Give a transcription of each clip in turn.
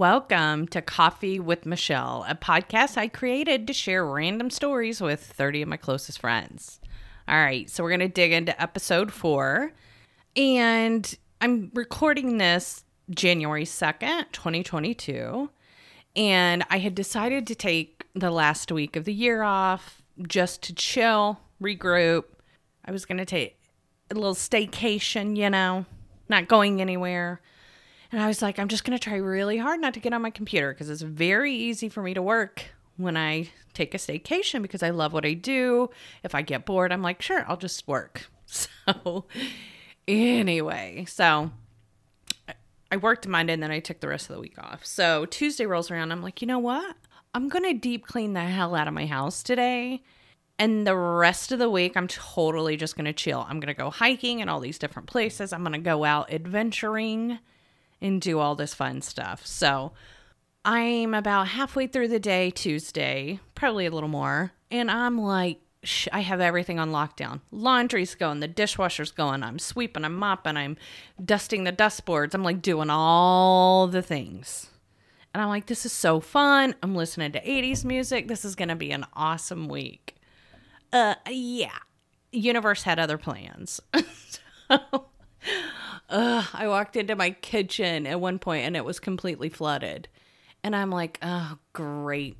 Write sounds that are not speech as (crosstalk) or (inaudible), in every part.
Welcome to Coffee with Machele, a podcast I created to share random stories with 30 of my closest friends. All right, so we're going to dig into episode four. And I'm recording this January 2nd, 2022. And I had decided to take the last week of the year off just to chill, regroup. I was going to take a little staycation, you know, not going anywhere. And I was like, I'm just going to try really hard not to get on my computer because it's very easy for me to work when I take a staycation because I love what I do. If I get bored, I'm like, sure, I'll just work. (laughs) So, anyway, so I worked Monday and then I took the rest of the week off. So, Tuesday rolls around. I'm like, you know what? I'm going to deep clean the hell out of my house today. And the rest of the week, I'm totally just going to chill. I'm going to go hiking in all these different places. I'm going to go out adventuring and do all this fun stuff. So I'm about halfway through the day Tuesday, probably a little more, and I'm like, sh- I have everything on lockdown. Laundry's going, the dishwasher's going, I'm sweeping, I'm mopping, I'm dusting the dust boards. I'm like doing all the things. And I'm like, this is so fun. I'm listening to 80s music. This is going to be an awesome week. Uh, yeah. Universe had other plans. (laughs) so, Ugh, I walked into my kitchen at one point and it was completely flooded. And I'm like, oh, great.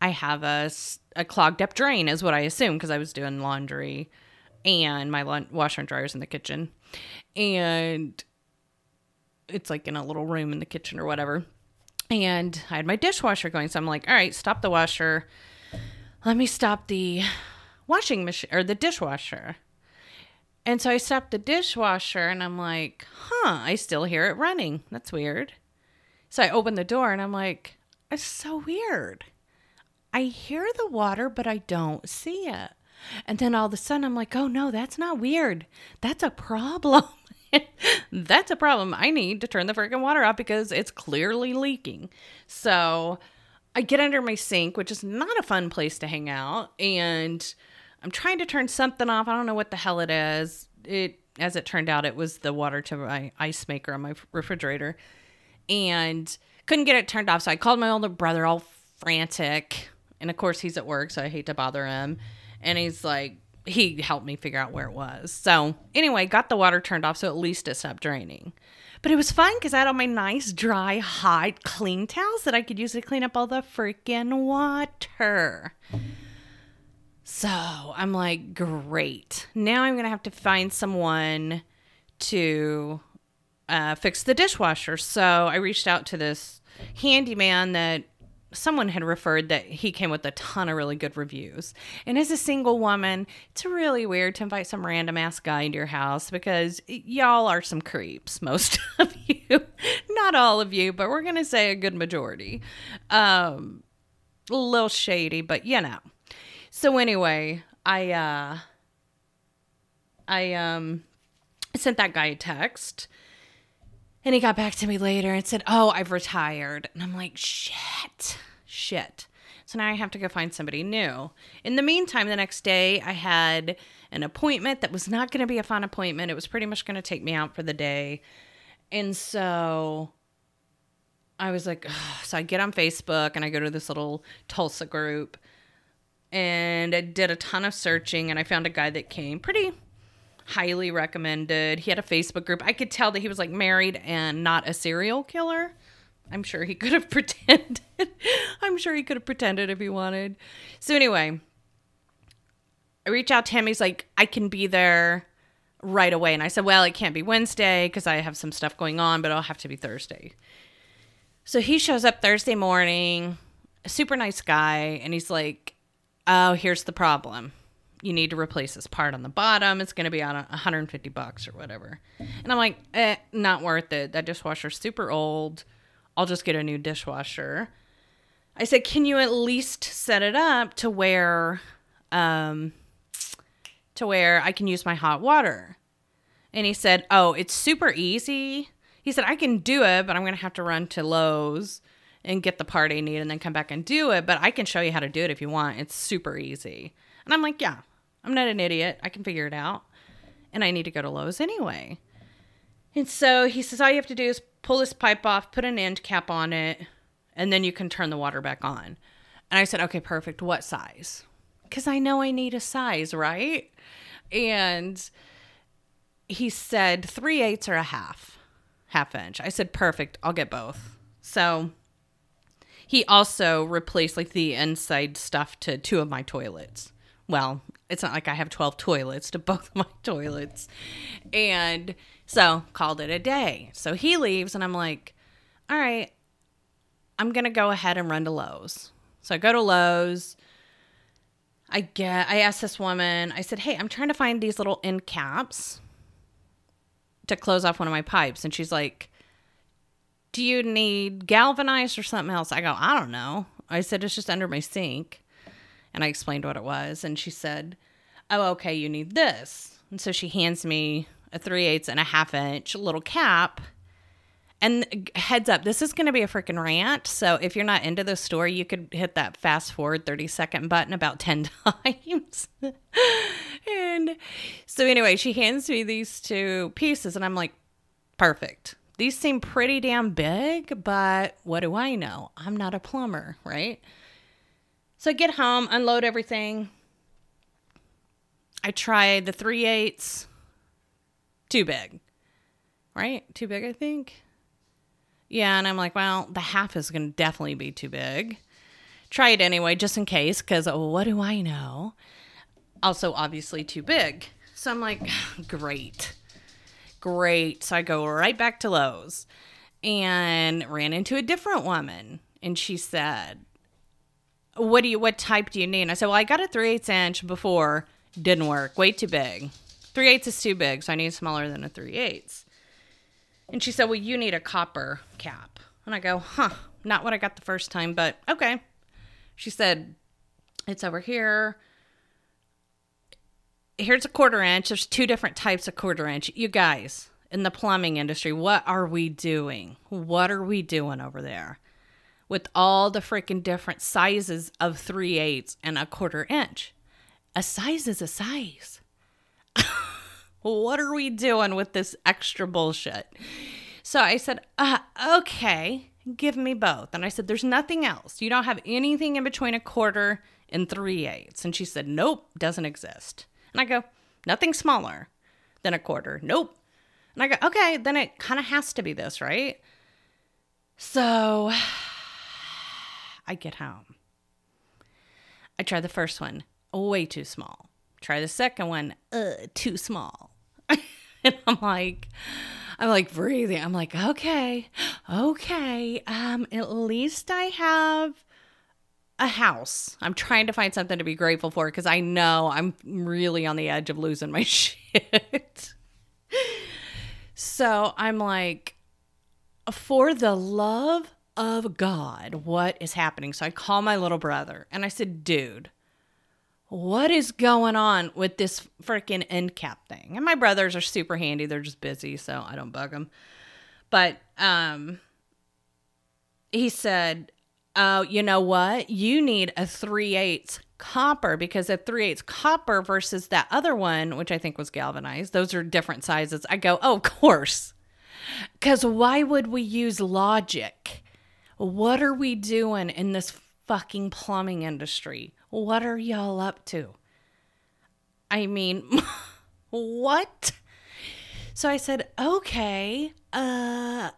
I have a, a clogged up drain, is what I assume, because I was doing laundry and my washer and dryer's in the kitchen. And it's like in a little room in the kitchen or whatever. And I had my dishwasher going. So I'm like, all right, stop the washer. Let me stop the washing machine or the dishwasher. And so I stopped the dishwasher and I'm like, huh, I still hear it running. That's weird. So I open the door and I'm like, it's so weird. I hear the water, but I don't see it. And then all of a sudden I'm like, oh no, that's not weird. That's a problem. (laughs) that's a problem. I need to turn the freaking water off because it's clearly leaking. So I get under my sink, which is not a fun place to hang out. And I'm trying to turn something off. I don't know what the hell it is. It as it turned out, it was the water to my ice maker on my refrigerator, and couldn't get it turned off. So I called my older brother, all frantic, and of course he's at work, so I hate to bother him. And he's like, he helped me figure out where it was. So anyway, got the water turned off, so at least it stopped draining. But it was fun because I had all my nice, dry, hot, clean towels that I could use to clean up all the freaking water. So I'm like, great. Now I'm going to have to find someone to uh, fix the dishwasher. So I reached out to this handyman that someone had referred that he came with a ton of really good reviews. And as a single woman, it's really weird to invite some random ass guy into your house because y'all are some creeps, (laughs) most of you. Not all of you, but we're going to say a good majority. Um, a little shady, but you know. So anyway, I uh I um sent that guy a text and he got back to me later and said, "Oh, I've retired." And I'm like, "Shit. Shit." So now I have to go find somebody new. In the meantime, the next day I had an appointment that was not going to be a fun appointment. It was pretty much going to take me out for the day. And so I was like, Ugh. so I get on Facebook and I go to this little Tulsa group and I did a ton of searching and I found a guy that came pretty highly recommended. He had a Facebook group. I could tell that he was like married and not a serial killer. I'm sure he (laughs) could have pretended. I'm sure he could have pretended if he wanted. So anyway, I reach out to him. He's like, I can be there right away. And I said, Well, it can't be Wednesday because I have some stuff going on, but it'll have to be Thursday. So he shows up Thursday morning, super nice guy, and he's like, oh, here's the problem. You need to replace this part on the bottom. It's going to be on 150 bucks or whatever. And I'm like, eh, not worth it. That dishwasher's super old. I'll just get a new dishwasher. I said, can you at least set it up to where, um, to where I can use my hot water? And he said, oh, it's super easy. He said, I can do it, but I'm going to have to run to Lowe's and get the part I need and then come back and do it. But I can show you how to do it if you want. It's super easy. And I'm like, yeah, I'm not an idiot. I can figure it out. And I need to go to Lowe's anyway. And so he says, all you have to do is pull this pipe off, put an end cap on it, and then you can turn the water back on. And I said, okay, perfect. What size? Because I know I need a size, right? And he said three eighths or a half, half inch. I said, perfect. I'll get both. So he also replaced like the inside stuff to two of my toilets. Well, it's not like I have 12 toilets to both of my toilets. And so called it a day. So he leaves and I'm like, all right, I'm going to go ahead and run to Lowe's. So I go to Lowe's. I get I asked this woman, I said, Hey, I'm trying to find these little end caps to close off one of my pipes. And she's like, Do you need galvanized or something else? I go, I don't know. I said, It's just under my sink. And I explained what it was. And she said, Oh, okay, you need this. And so she hands me a 3 eighths and a half inch little cap and uh, heads up, this is going to be a freaking rant. So if you're not into the story, you could hit that fast forward 30 second button about 10 (laughs) times. and so, anyway, she hands me these two pieces, and I'm like, perfect. These seem pretty damn big, but what do I know? I'm not a plumber, right? So I get home, unload everything. I try the 3 eighths. Too big, right? Too big, I think. Yeah, and I'm like, well, the half is going to definitely be too big. Try it anyway, just in case, because oh, what do I know? Also, obviously, too big. So I'm like, (sighs) great. Great. So I go right back to Lowe's and ran into a different woman. And she said, What do you what type do you need? And I said, Well, I got a 3 8 inch before. Didn't work. Way too big. 3 8 is too big, so I need smaller than a 3 8 and she said, Well, you need a copper cap. And I go, Huh, not what I got the first time, but okay. She said, It's over here. Here's a quarter inch. There's two different types of quarter inch. You guys in the plumbing industry, what are we doing? What are we doing over there? With all the freaking different sizes of three eighths and a quarter inch. A size is a size. (laughs) what are we doing with this extra bullshit? So I said, uh, okay, give me both. And I said, there's nothing else. You don't have anything in between a quarter and three eighths. And she said, nope, doesn't exist. And I go, nothing smaller than a quarter. Nope. And I go, okay, then it kind of has to be this, right? So (sighs) I get home. I try the first one, way too small. Try the second one, uh, too small. (laughs) and I'm like, I'm like breathing. I'm like, okay, okay. Um, at least I have a house. I'm trying to find something to be grateful for because I know I'm really on the edge of losing my (laughs) shit. so I'm like, for the love of God, what is happening? So I call my little brother and I said, dude, what is going on with this freaking end cap thing? And my brothers are super handy. They're just busy, so I don't bug them. But um he said, "Oh, you know what? You need a 3 8 copper because a 3 8 copper versus that other one, which I think was galvanized, those are different sizes." I go, "Oh, of course." Cuz why would we use logic? What are we doing in this fucking plumbing industry? What are y'all up to? I mean, (laughs) what? So I said, okay, uh,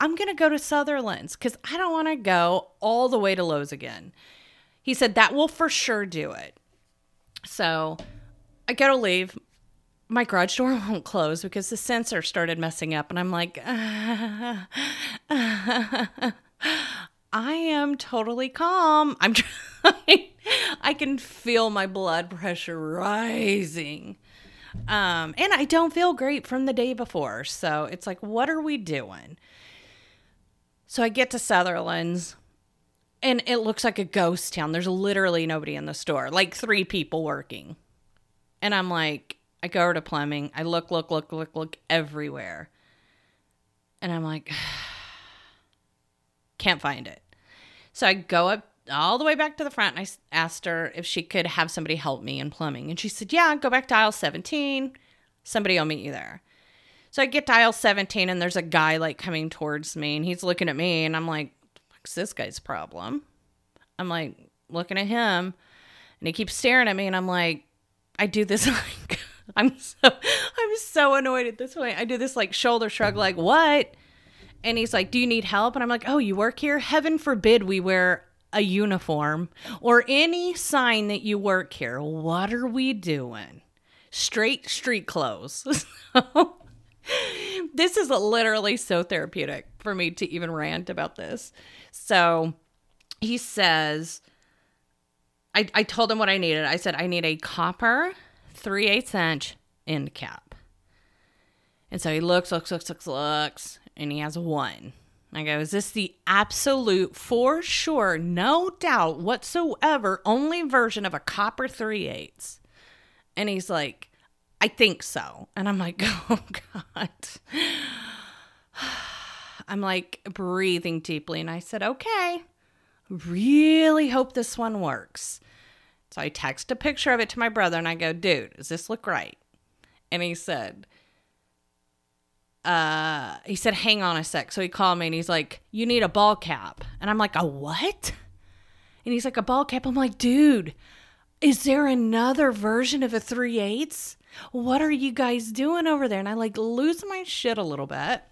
I'm going to go to Sutherland's because I don't want to go all the way to Lowe's again. He said, that will for sure do it. So I go to leave. My garage door (laughs) won't close because the sensor started messing up. And I'm like, (laughs) I am totally calm. I'm (laughs) trying. I can feel my blood pressure rising. Um, and I don't feel great from the day before. So it's like, what are we doing? So I get to Sutherland's and it looks like a ghost town. There's literally nobody in the store, like three people working. And I'm like, I go over to plumbing. I look, look, look, look, look everywhere. And I'm like, (sighs) can't find it. So I go up all the way back to the front and I asked her if she could have somebody help me in plumbing. And she said, Yeah, go back to aisle 17. Somebody will meet you there. So I get dial 17 and there's a guy like coming towards me and he's looking at me and I'm like, what's this guy's problem? I'm like looking at him and he keeps staring at me and I'm like, I do this (laughs) like I'm so I'm so annoyed at this point. I do this like shoulder shrug like, what? And he's like, Do you need help? And I'm like, Oh, you work here? Heaven forbid we wear a uniform or any sign that you work here. What are we doing? Straight street clothes. (laughs) this is literally so therapeutic for me to even rant about this. So he says, I, I told him what I needed. I said, I need a copper 3 8 inch end cap. And so he looks, looks, looks, looks, looks, and he has one. I go, is this the absolute, for sure, no doubt whatsoever, only version of a copper 3 8 And he's like, I think so. And I'm like, (laughs) oh God. (sighs) I'm like breathing deeply. And I said, okay, really hope this one works. So I text a picture of it to my brother and I go, dude, does this look right? And he said, uh, he said, hang on a sec. So he called me and he's like, you need a ball cap. And I'm like, a what? And he's like, a ball cap. I'm like, dude, is there another version of a 3 eighths? What are you guys doing over there? And I like lose my shit a little bit.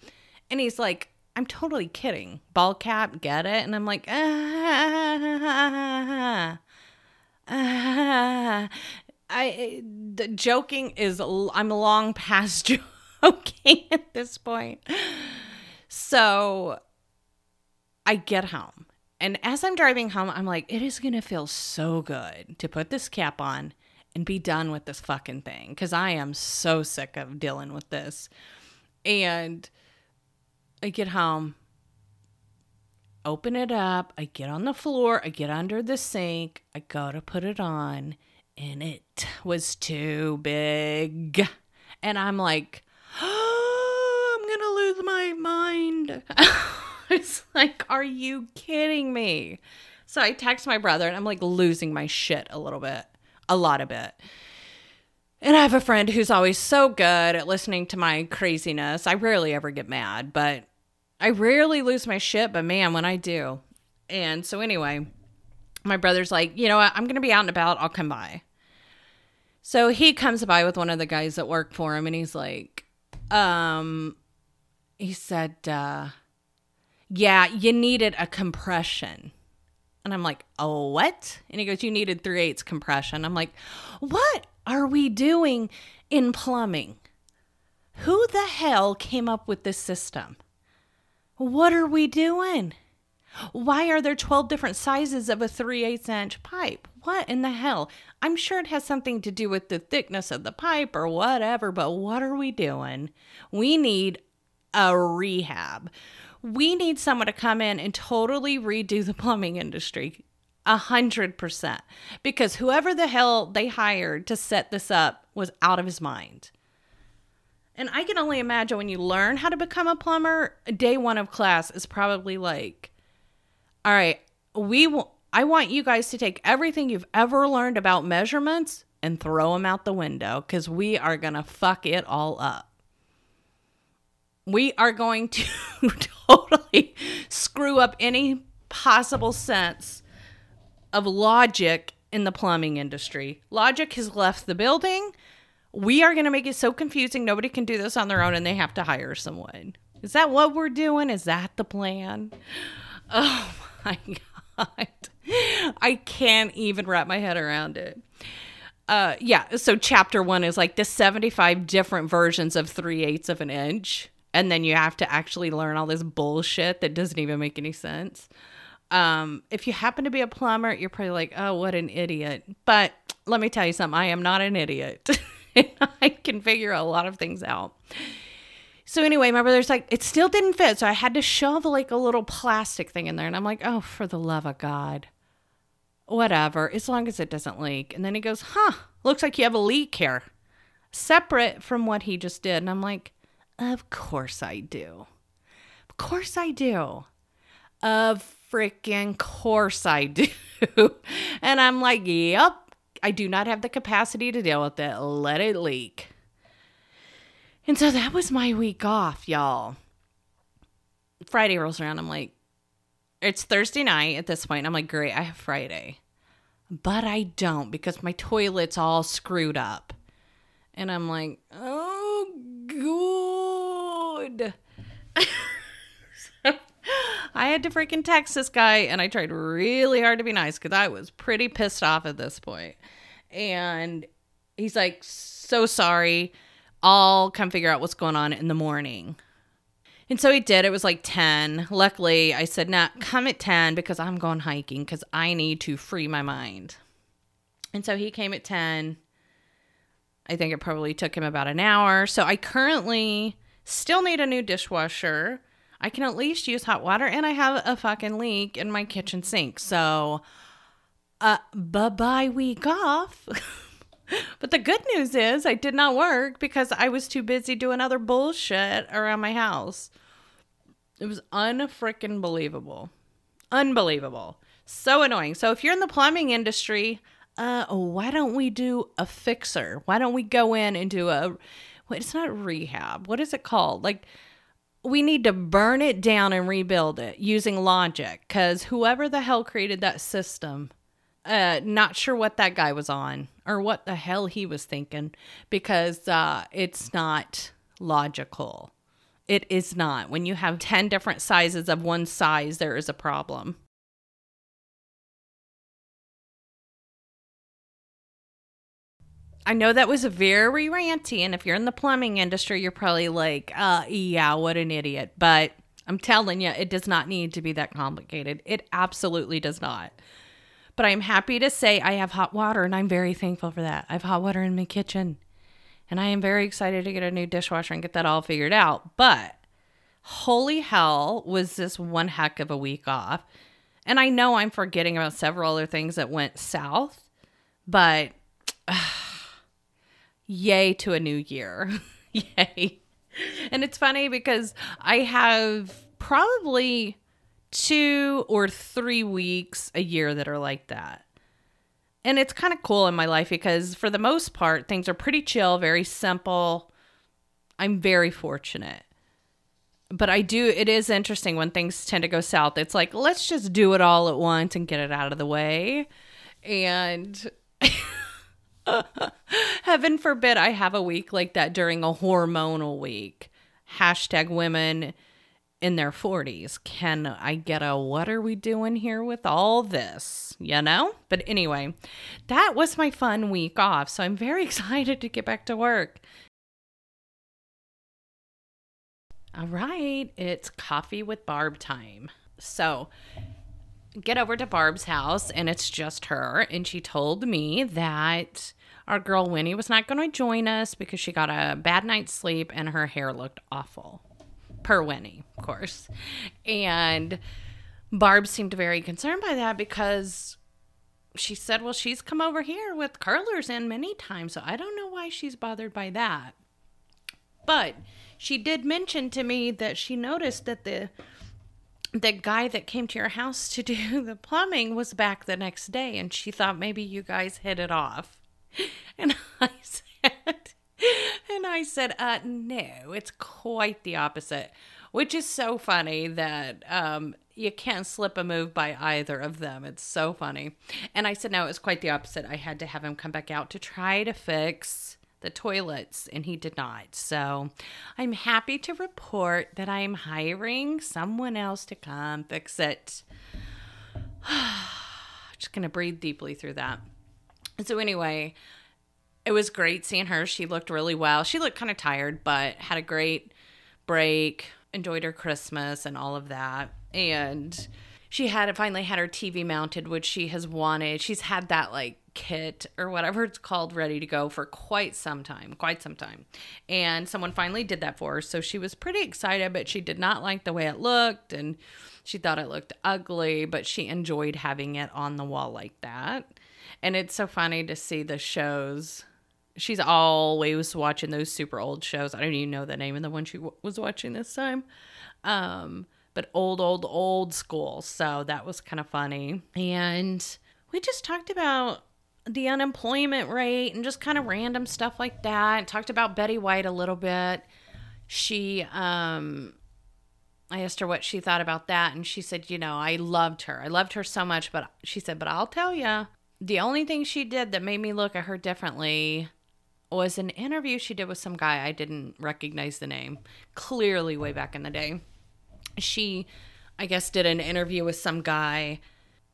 And he's like, I'm totally kidding. Ball cap, get it? And I'm like, ah, ah. I the joking is I'm long past joking at this point. So I get home. And as I'm driving home, I'm like, it is going to feel so good to put this cap on and be done with this fucking thing because I am so sick of dealing with this. And I get home, open it up, I get on the floor, I get under the sink, I go to put it on, and it was too big. And I'm like, oh, (gasps) I'm gonna lose my mind. (laughs) it's like, are you kidding me? So I text my brother and I'm like losing my shit a little bit a lot of it. And I have a friend who's always so good at listening to my craziness. I rarely ever get mad, but I rarely lose my shit, but man, when I do. And so anyway, my brother's like, you know what? I'm going to be out and about. I'll come by. So he comes by with one of the guys that work for him and he's like, um, he said, uh, yeah, you needed a compression. And I'm like, oh, what? And he goes, you needed 3 eighths compression. I'm like, what are we doing in plumbing? Who the hell came up with this system? What are we doing? Why are there 12 different sizes of a 3 8 inch pipe? What in the hell? I'm sure it has something to do with the thickness of the pipe or whatever, but what are we doing? We need a rehab we need someone to come in and totally redo the plumbing industry. A hundred percent. Because whoever the hell they hired to set this up was out of his mind. And I can only imagine when you learn how to become a plumber, day one of class is probably like, all right, we will, I want you guys to take everything you've ever learned about measurements and throw them out the window because we are going to fuck it all up we are going to (laughs) totally screw up any possible sense of logic in the plumbing industry. Logic has left the building. We are going to make it so confusing nobody can do this on their own and they have to hire someone. Is that what we're doing? Is that the plan? (laughs) Oh my God. I can't even wrap my head around it. Uh, yeah, so chapter one is like the 75 different versions of 3 eighths of an inch and then you have to actually learn all this bullshit that doesn't even make any sense. Um, if you happen to be a plumber, you're probably like, oh, what an idiot. But let me tell you something, I am not an idiot. (laughs) I can figure a lot of things out. So anyway, my brother's like, it still didn't fit. So I had to shove like a little plastic thing in there. And I'm like, oh, for the love of God. Whatever, as long as it doesn't leak. And then he goes, huh, looks like you have a leak here. Separate from what he just did. And I'm like, of course I do. Of course I do. Of freaking course I (laughs) do. and I'm like, yep, I do not have the capacity to deal with it. Let it leak. And so that was my week off, y'all. Friday rolls around. I'm like, it's Thursday night at this point. I'm like, great, I have Friday. But I don't because my toilet's all screwed up. And I'm like, oh, good. (laughs) I had to freaking text this guy and I tried really hard to be nice because I was pretty pissed off at this point. And he's like, so sorry. I'll come figure out what's going on in the morning. And so he did. It was like 10. Luckily, I said, nah, come at 10 because I'm going hiking because I need to free my mind. And so he came at 10. I think it probably took him about an hour. So I currently still need a new dishwasher. I can at least use hot water and I have a fucking leak in my kitchen sink. So, uh, bye bye week off. (laughs) but the good news is I did not work because I was too busy doing other bullshit around my house. It was unfreaking believable. Unbelievable. So annoying. So if you're in the plumbing industry, uh why don't we do a fixer? Why don't we go in and do a it's not rehab. What is it called? Like we need to burn it down and rebuild it using logic cuz whoever the hell created that system uh not sure what that guy was on or what the hell he was thinking because uh it's not logical it is not when you have 10 different sizes of one size there is a problem I know that was very ranty, and if you're in the plumbing industry, you're probably like, uh, yeah, what an idiot. But I'm telling you, it does not need to be that complicated. It absolutely does not. But I'm happy to say I have hot water and I'm very thankful for that. I have hot water in my kitchen. And I am very excited to get a new dishwasher and get that all figured out. But holy hell, was this one heck of a week off. And I know I'm forgetting about several other things that went south, but (sighs) uh, yay to a new year. (laughs) yay. And it's funny because I have probably two or three weeks a year that are like that. And it's kind of cool in my life because, for the most part, things are pretty chill, very simple. I'm very fortunate. But I do, it is interesting when things tend to go south. It's like, let's just do it all at once and get it out of the way. And (laughs) (laughs) heaven forbid I have a week like that during a hormonal week. Hashtag women in their 40s. Can I get a what are we doing here with all this? You know? But anyway, that was my fun week off. So I'm very (laughs) excited to get back to work. All right, it's coffee with Barb time. So, get over to Barb's house and it's just her. And she told me that our girl Winnie was not going to join us because she got a bad night's sleep and her hair looked awful per Winnie, of course. And Barb seemed very concerned by that because she said, Well, she's come over here with curlers in many times, so I don't know why she's bothered by that. But she did mention to me that she noticed that the the guy that came to your house to do (laughs) the plumbing was back the next day and she thought maybe you guys hit it off. (laughs) And I (laughs) said and I said, uh, no, it's quite the opposite, which is so funny that um, you can't slip a move by either of them. It's so funny. And I said, no, it was quite the opposite. I had to have him come back out to try to fix the toilets, and he did not. So I'm happy to report that I'm hiring someone else to come fix it. (sighs) Just to breathe deeply through that. So, anyway, it was great seeing her. She looked really well. She looked kind of tired, but had a great break, enjoyed her Christmas and all of that. And she had finally had her TV mounted, which she has wanted. She's had that like kit or whatever it's called ready to go for quite some time, quite some time. And someone finally did that for her. So she was pretty excited, but she did not like the way it looked and she thought it looked ugly, but she enjoyed having it on the wall like that. And it's so funny to see the shows she's always watching those super old shows. I don't even know the name of the one she w- was watching this time. Um, but old, old, old school. So that was kind of funny. And we just talked about the unemployment rate and just kind of random stuff like that. Talked about Betty White a little bit. She um I asked her what she thought about that and she said, "You know, I loved her. I loved her so much, but she said, but I'll tell you, the only thing she did that made me look at her differently was an interview she did with some guy I didn't recognize the name. Clearly way back in the day. She I guess did an interview with some guy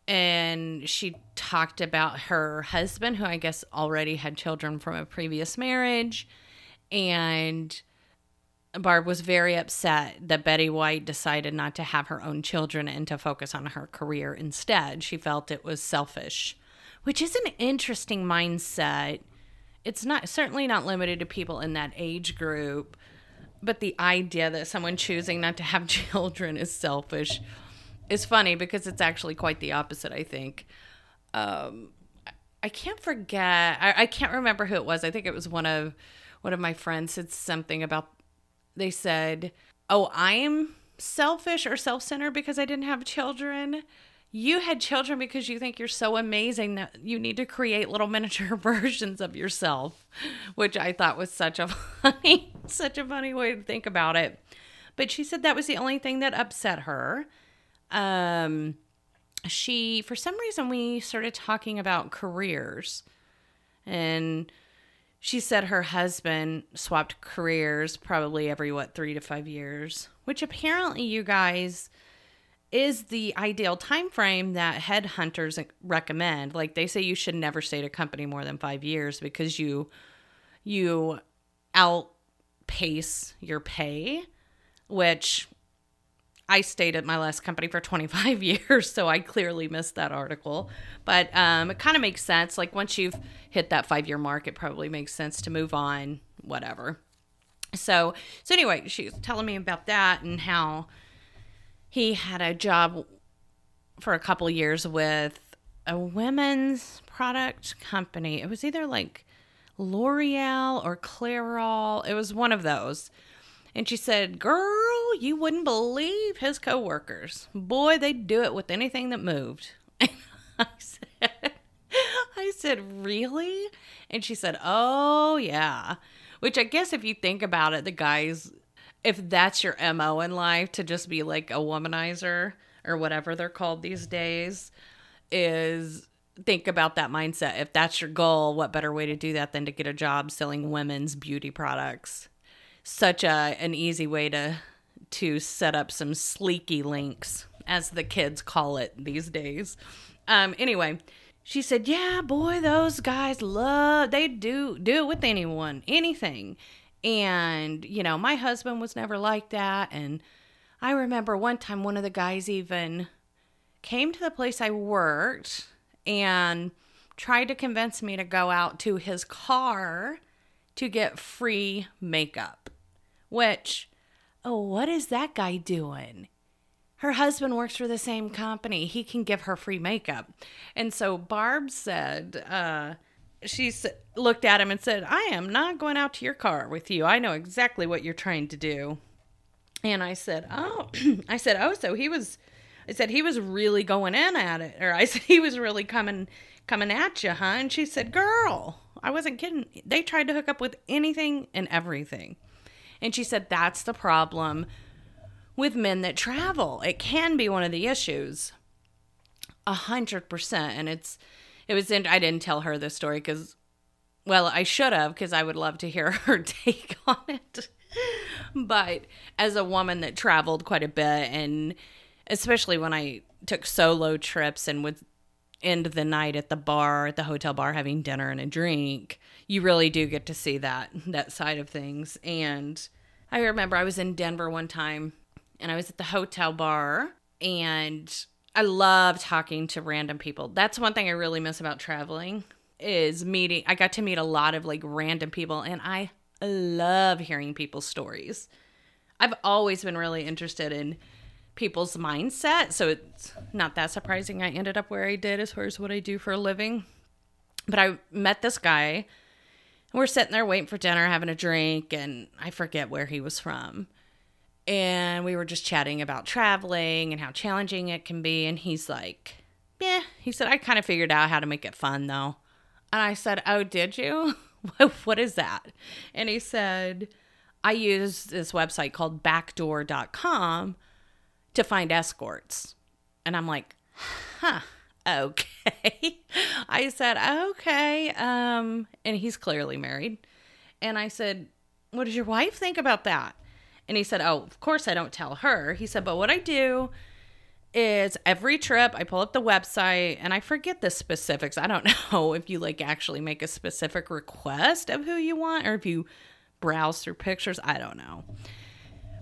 and she talked about her husband who I guess already had children from a previous marriage and Barb was very upset that Betty White decided not to have her own children and to focus on her career instead. She felt it was selfish, which is an interesting mindset. It's not certainly not limited to people in that age group, but the idea that someone choosing not to have (laughs) children is selfish is funny because it's actually quite the opposite, I think. Um, I can't forget. I, I can't remember who it was. I think it was one of one of my friends said something about they said, Oh, I'm selfish or self centered because I didn't have children. You had children because you think you're so amazing that you need to create little miniature (laughs) versions of yourself, which I thought was such a (laughs) funny, such a funny way to think about it. But she said that was the only thing that upset her. Um, she, for some reason, we started talking about careers and she said her husband swapped careers probably every what three to five years which apparently you guys is the ideal time frame that headhunters recommend. Like they say you should never stay at a company more than five years because you you outpace your pay which I stayed at my last company for 25 (laughs) years, so I clearly missed that article. But um, it kind of makes sense. Like once you've hit that five year mark, it probably makes sense to move on, whatever. So, so anyway, she was telling me about that and how he had a job for a couple years with a women's product company. It was either like L'Oreal or Clairol. It was one of those and she said, Girl, you wouldn't believe his coworkers. Boy, they'd do it with anything that moved. (laughs) And I said, I said, Really? And she said, Oh, yeah. Which I guess if you think about it, the guys, if that's your MO in life to just be like a womanizer or whatever they're called these days, is think about that mindset. If that's your goal, what better way to do that than to get a job selling women's beauty products? Such a an easy way to to set up some sleeky links, as the kids call it these days. Um, anyway, she said, "Yeah, boy, those guys love they do do it with anyone, anything." And you know, my husband was never like that, and I remember one time one of the guys even came to the place I worked and tried to convince me to go out to his car to get free makeup. Which, oh, what is that guy doing? Her husband works for the same company. He can give her free makeup. And so Barb said, uh, she looked at him and said, I am not going out to your car with you. I know exactly what you're trying to do. And I said, Oh, (clears throat) I said, Oh, so he was, I said, he was really going in at it. Or I said, he was really coming, coming at you, huh? And she said, Girl, I wasn't kidding. They tried to hook up with anything and everything. And she said that's the problem with men that travel. It can be one of the issues. A hundred percent. And it's, it was, in, I didn't tell her this story because, well, I should have because I would love to hear (laughs) her take on it. but as a woman that traveled quite a bit, and especially when I took solo trips and would end of the night at the bar, at the hotel bar, having dinner and a drink, you really do get to see that that side of things. And I remember I was in Denver one time and I was at the hotel bar and I love talking to random people. That's one thing I really miss about traveling is meeting I got to meet a lot of like random people and I love hearing people's stories. I've always been really interested in people's mindset, so it's not that surprising I ended up where I did as far as what I do for a living. But I met this guy and we're sitting there waiting for dinner, having a drink, and I forget where he was from. And we were just chatting about traveling and how challenging it can be. And he's like, Yeah, he said, I kind of figured out how to make it fun though. And I said, Oh, did you? (laughs) what is that? And he said, I use this website called backdoor.com to find escorts. And I'm like, huh, okay. (laughs) I said, okay. Um, and he's clearly married. And I said, what does your wife think about that? And he said, oh, of course I don't tell her. He said, but what I do is every trip I pull up the website and I forget the specifics. I don't (laughs) know if you like actually make a specific request of who you want or if you browse through pictures. I don't know.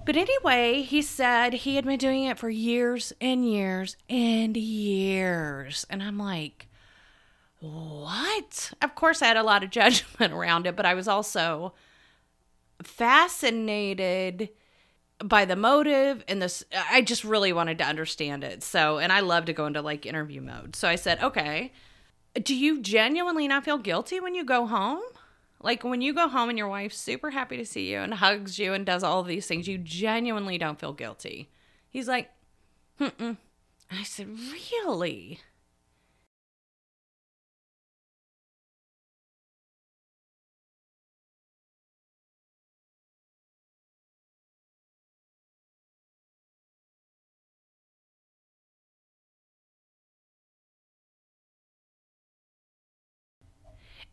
But anyway, he said he had been doing it for years and years and years. And I'm like, what? Of course, I had a lot of (laughs) judgment around it, but I was also fascinated by the motive and this I just really wanted to understand it. So, and I love to go into like interview mode. So I said, "Okay, do you genuinely not feel guilty when you go home?" Like when you go home and your wife's super happy to see you and hugs you and does all these things, you genuinely don't feel guilty. He's like, hmm. I said, really?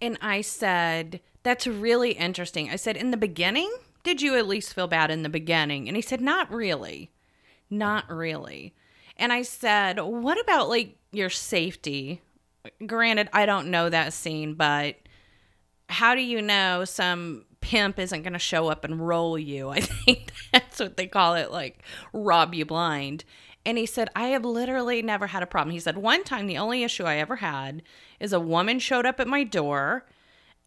And I said, That's really interesting. I said, In the beginning, did you at least feel bad in the beginning? And he said, Not really. Not really. And I said, What about like your safety? Granted, I don't know that scene, but how do you know some pimp isn't going to show up and roll you? (laughs) I think that's what they call it, like rob you blind. And he said, I have literally never had a problem. He said, one time, the only issue I ever had is a woman showed up at my door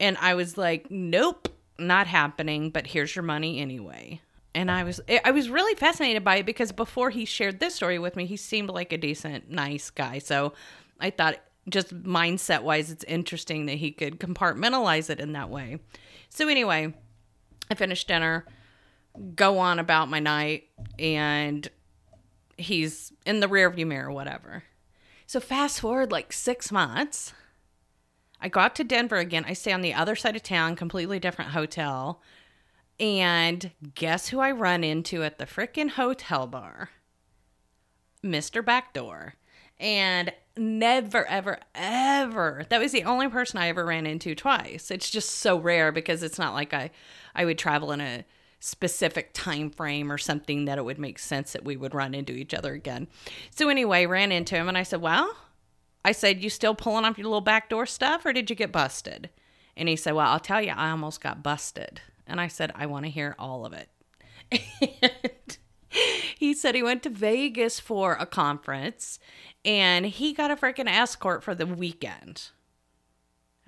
and I was like, nope, not happening, but here's your money anyway. And I was I was really fascinated by it because before he shared this story with me, he seemed like a decent, nice guy. So I thought just mindset wise, it's interesting that he could compartmentalize it in that way. So anyway, I finished dinner, go on about my night, and he's in the rearview mirror, whatever. So fast forward like six months. I go out to Denver again. I stay on the other side of town, completely different hotel. And guess who I run into at the frickin' hotel bar? Mr. Backdoor. And never, ever, ever. That was the only person I ever ran into twice. It's just so rare because it's not like I, I would travel in a specific time frame or something that it would make sense that we would run into each other again. So anyway, ran into him and I said, "Well, I said, "You still pulling up your little backdoor stuff or did you get busted?" And he said, "Well, I'll tell you, I almost got busted." And I said, "I want to hear all of it." (laughs) he said he went to Vegas for a conference and he got a freaking escort for the weekend.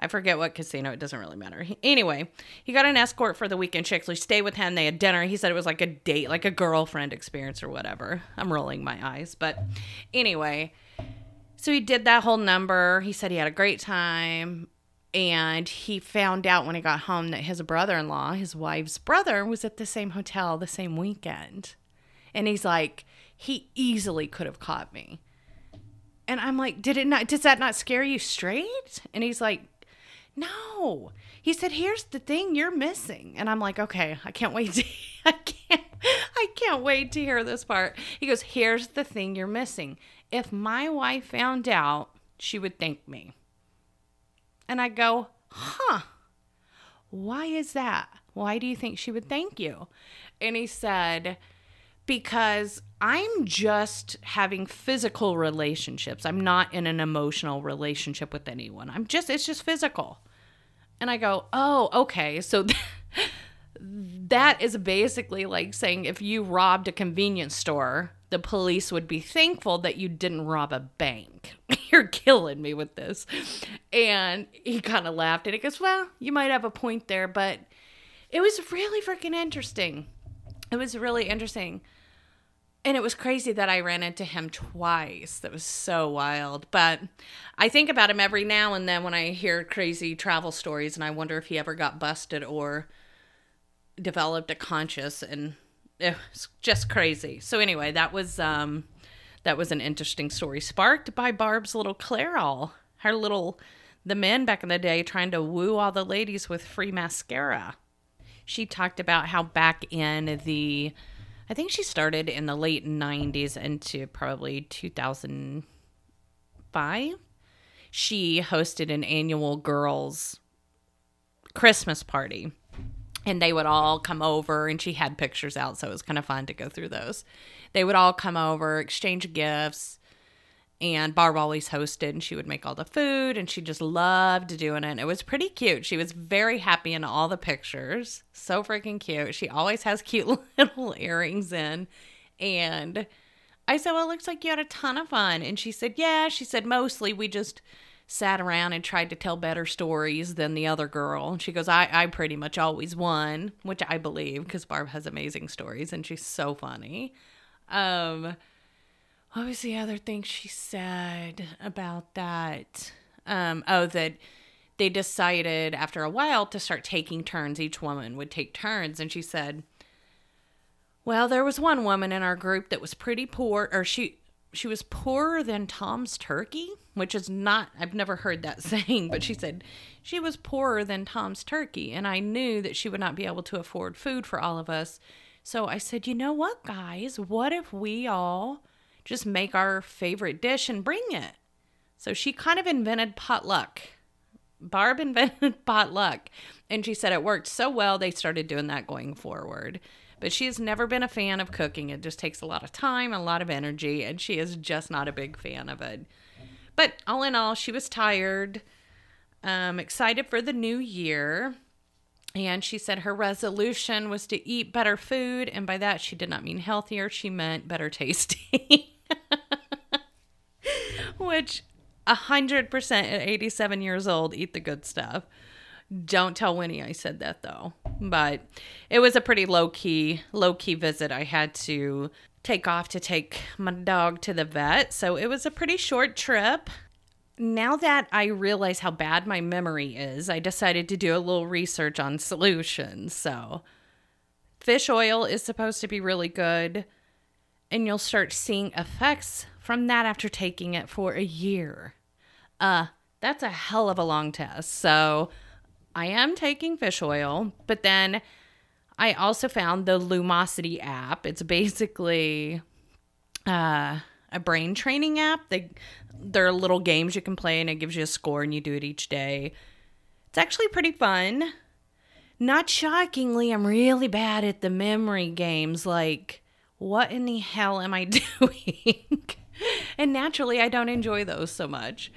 I forget what casino. It doesn't really matter. Anyway, he got an escort for the weekend. She actually stayed with him. They had dinner. He said it was like a date, like a girlfriend experience or whatever. I'm rolling my eyes. But anyway, so he did that whole number. He said he had a great time. And he found out when he got home that his brother in law, his wife's brother, was at the same hotel the same weekend. And he's like, he easily could have caught me. And I'm like, did it not, does that not scare you straight? And he's like, no. He said, "Here's the thing you're missing." And I'm like, "Okay, I can't wait to (laughs) I can't I can't wait to hear this part." He goes, "Here's the thing you're missing. If my wife found out, she would thank me." And I go, "Huh. Why is that? Why do you think she would thank you?" And he said, because I'm just having physical relationships. I'm not in an emotional relationship with anyone. I'm just, it's just physical. And I go, oh, okay. So (laughs) that is basically like saying if you robbed a convenience store, the police would be thankful that you didn't rob a bank. (laughs) You're killing me with this. And he kind of laughed and he goes, well, you might have a point there, but it was really freaking interesting. It was really interesting and it was crazy that I ran into him twice. That was so wild. But I think about him every now and then when I hear crazy travel stories, and I wonder if he ever got busted or developed a conscience. And it's just crazy. So anyway, that was um, that was an interesting story, sparked by Barb's little Clairol, her little the men back in the day trying to woo all the ladies with free mascara. She talked about how back in the, I think she started in the late 90s into probably 2005. She hosted an annual girls' Christmas party and they would all come over and she had pictures out so it was kind of fun to go through those. They would all come over exchange gifts and barb always hosted and she would make all the food and she just loved doing it it was pretty cute. She was very happy in all the pictures. So freaking cute. She always has cute (laughs) little earrings in and i said well it looks like you had a ton of fun and she said yeah. She said mostly we just sat around and tried to tell better stories than the other girl. And she goes, I, I pretty much always won, which I believe because Barb has amazing stories and she's so funny. Um, what was the other thing she said about that? Um, oh, that they decided after a while to start taking turns. Each woman would take turns. And she said, well, there was one woman in our group that was pretty poor, or she she was poorer than Tom's turkey, which is not, I've never heard that (laughs) saying, but she said she was poorer than Tom's turkey. And I knew that she would not be able to afford food for all of us. So I said, you know what, guys? What if we all just make our favorite dish and bring it? So she kind of invented potluck. Barb (laughs) invented potluck. And she said it worked so well, they started doing that going forward. But she has never been a fan of cooking. It just takes a lot of time, a lot of energy, and she is just not a big fan of it. But all in all, she was tired, um, excited for the new year. And she said her resolution was to eat better food. And by that, she did not mean healthier, she meant better tasting. (laughs) Which 100% at 87 years old, eat the good stuff. Don't tell Winnie I said that though. But it was a pretty low key, low key visit. I had to take off to take my dog to the vet. So it was a pretty short trip. Now that I realize how bad my memory is, I decided to do a little research on solutions. So fish oil is supposed to be really good, and you'll start seeing effects from that after taking it for a year. Uh, that's a hell of a long test. So I am taking fish oil, but then I also found the Lumosity app. It's basically uh, a brain training app. They there are little games you can play, and it gives you a score, and you do it each day. It's actually pretty fun. Not shockingly, I'm really bad at the memory games. Like, what in the hell am I (laughs) doing? and naturally, I don't enjoy those so much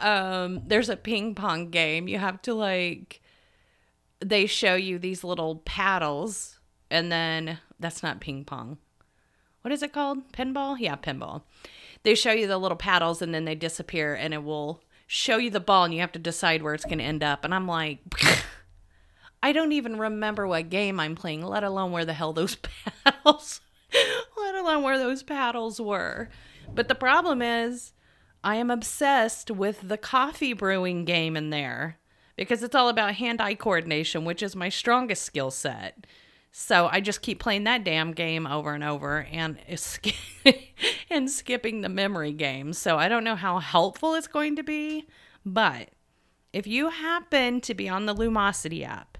um there's a ping pong game you have to like they show you these little paddles and then that's not ping pong. What is it called? Pinball? Yeah pinball. They show you the little paddles and then they disappear and it will show you the ball and you have to decide where it's going to end up. And i'm like (laughs) i don't even remember what game i'm playing let alone where the hell those (laughs) paddles let alone where those paddles were. But the problem is I am obsessed with the coffee brewing game in there because it's all about hand eye coordination, which is my strongest skill set. So I just keep playing that damn game over and over and (laughs) and skipping the memory game. So I don't know how helpful it's going to be, but if you happen to be on the Lumosity app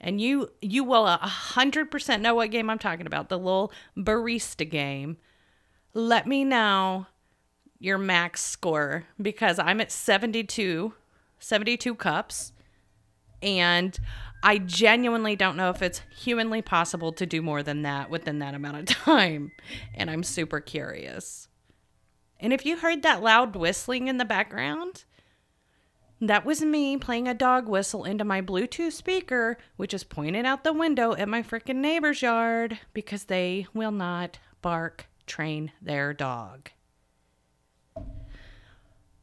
and you you will a hundred percent know what game I'm talking about, the little barista game, let me know your max score because I'm at 72, 72 cups. And I genuinely don't know if it's humanly possible to do more than that within that amount of (laughs) time. And I'm super curious. And if you heard that loud whistling in the background, that was me playing a dog whistle into my Bluetooth speaker, which is pointed out the window at my freaking neighbor's yard because they will not bark train their dog.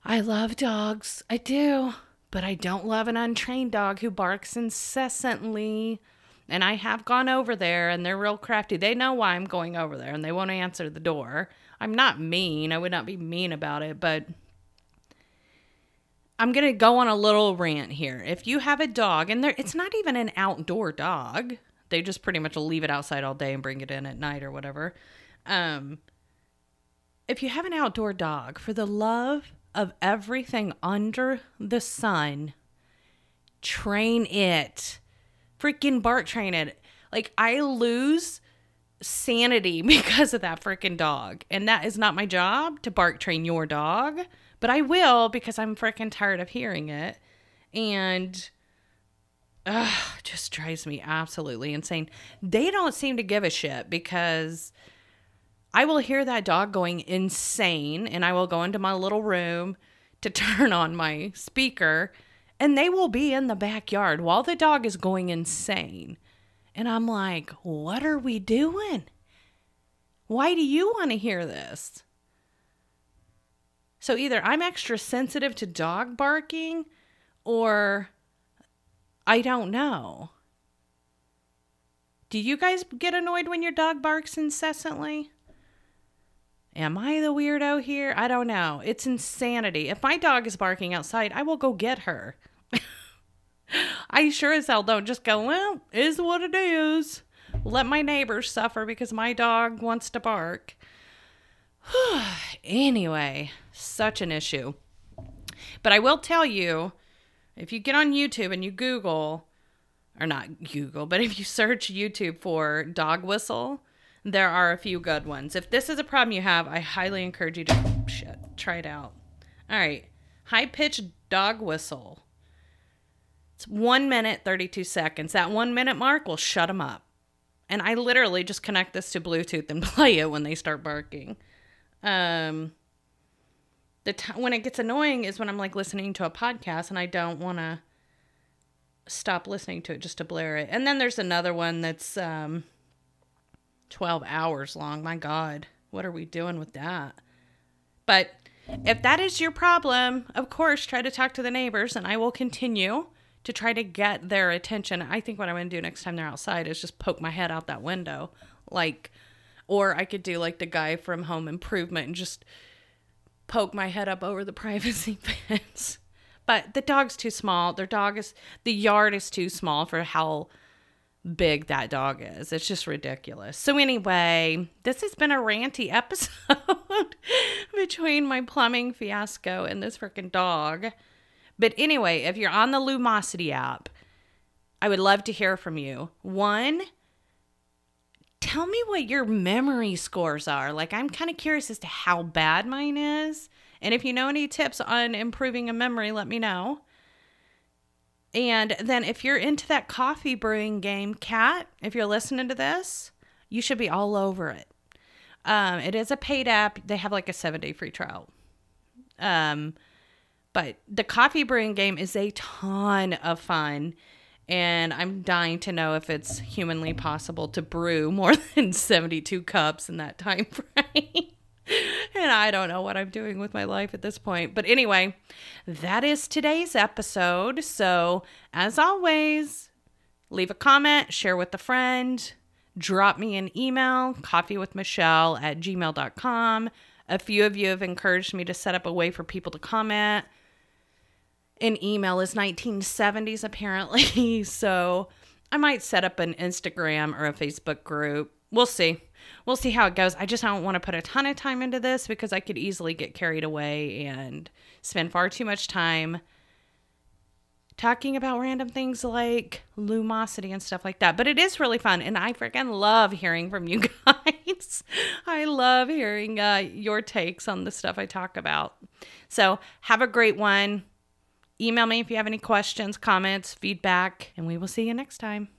I love dogs. I do. But I don't love an untrained dog who barks incessantly. And I have gone over there and they're real crafty. They know why I'm going over there and they won't answer the door. I'm not mean. I would not be mean about it, but I'm going to go on a little rant here. If you have a dog and it's not even an outdoor dog. They just pretty much leave it outside all day and bring it in at night or whatever. Um if you have an outdoor dog, for the love of everything under the sun, train it. Freaking bark train it. Like, I lose sanity (laughs) because of that freaking dog. And that is not my job to bark train your dog, but I will because I'm freaking tired of hearing it. And ugh, just drives me absolutely insane. They don't seem to give a shit because I will hear that dog going insane and I will go into my little room to (laughs) turn on my speaker and they will be in the backyard while the dog is going insane. And I'm like, what are we doing? Why do you want to hear this? So either I'm extra sensitive to dog barking or I don't know. Do you guys get annoyed when your dog barks incessantly? Am I the weirdo here? I don't know. It's insanity. If my dog is barking outside, I will go get her. (laughs) I sure as hell don't just go, well, is what it is. Let my neighbors suffer because my dog wants to bark. (sighs) anyway, such an issue. But I will tell you if you get on YouTube and you Google, or not Google, but if you search YouTube for dog whistle, there are a few good ones. If this is a problem you have, I highly encourage you to shit, try it out. All right. High pitched dog whistle. It's one minute, 32 seconds. That one minute mark will shut them up. And I literally just connect this to Bluetooth and (laughs) play it when they start barking. Um, the t- when it gets annoying is when I'm like listening to a podcast and I don't want to stop listening to it just to blare it. And then there's another one that's um, 12 hours long. My God, what are we doing with that? But if that is your problem, of course, try to talk to the neighbors and I will continue to try to get their attention. I think what I'm going to do next time they're outside is just poke my head out that window. Like, or I could do like the guy from Home Improvement and just poke my head up over the (laughs) privacy fence. But the dog's too small. Their dog is, the yard is too small for how big that dog is. It's just ridiculous. So, anyway, this has been a ranty (laughs) episode between my plumbing fiasco and this freaking dog. But anyway, if you're on the Lumosity app, I would love to hear from you. One, tell me what your memory scores are. Like, I'm kind of curious as to how bad mine is. And if you know any tips on improving a memory, let me know. And then if you're into that coffee brewing game, Cat, if you're listening to this, you should be all over it. Um, it is a paid app. They have like a seven day free trial. Um, but the coffee brewing game is a ton of fun. And I'm dying to know if it's humanly possible to brew (laughs) more than 72 cups in that time frame. And I don't know what I'm doing with my life at this point. But anyway, that is today's episode. So, as always, leave a comment, share with a friend, drop me an email, coffeewithmachele at gmail.com. A few of you have encouraged me to set up a way for people to comment an email is 1970s apparently. (laughs) so I might set up an Instagram or a Facebook group. We'll see. We'll see how it goes. I just don't want to put a ton of time into this because I could easily get carried away and spend far too much time talking about random things like lumosity and stuff like that. But it is really fun, and I freaking love hearing from you (laughs) guys. I love hearing uh, your takes on the stuff I talk about. So have a great one. Email me if you have any questions, comments, feedback, and we will see you next time.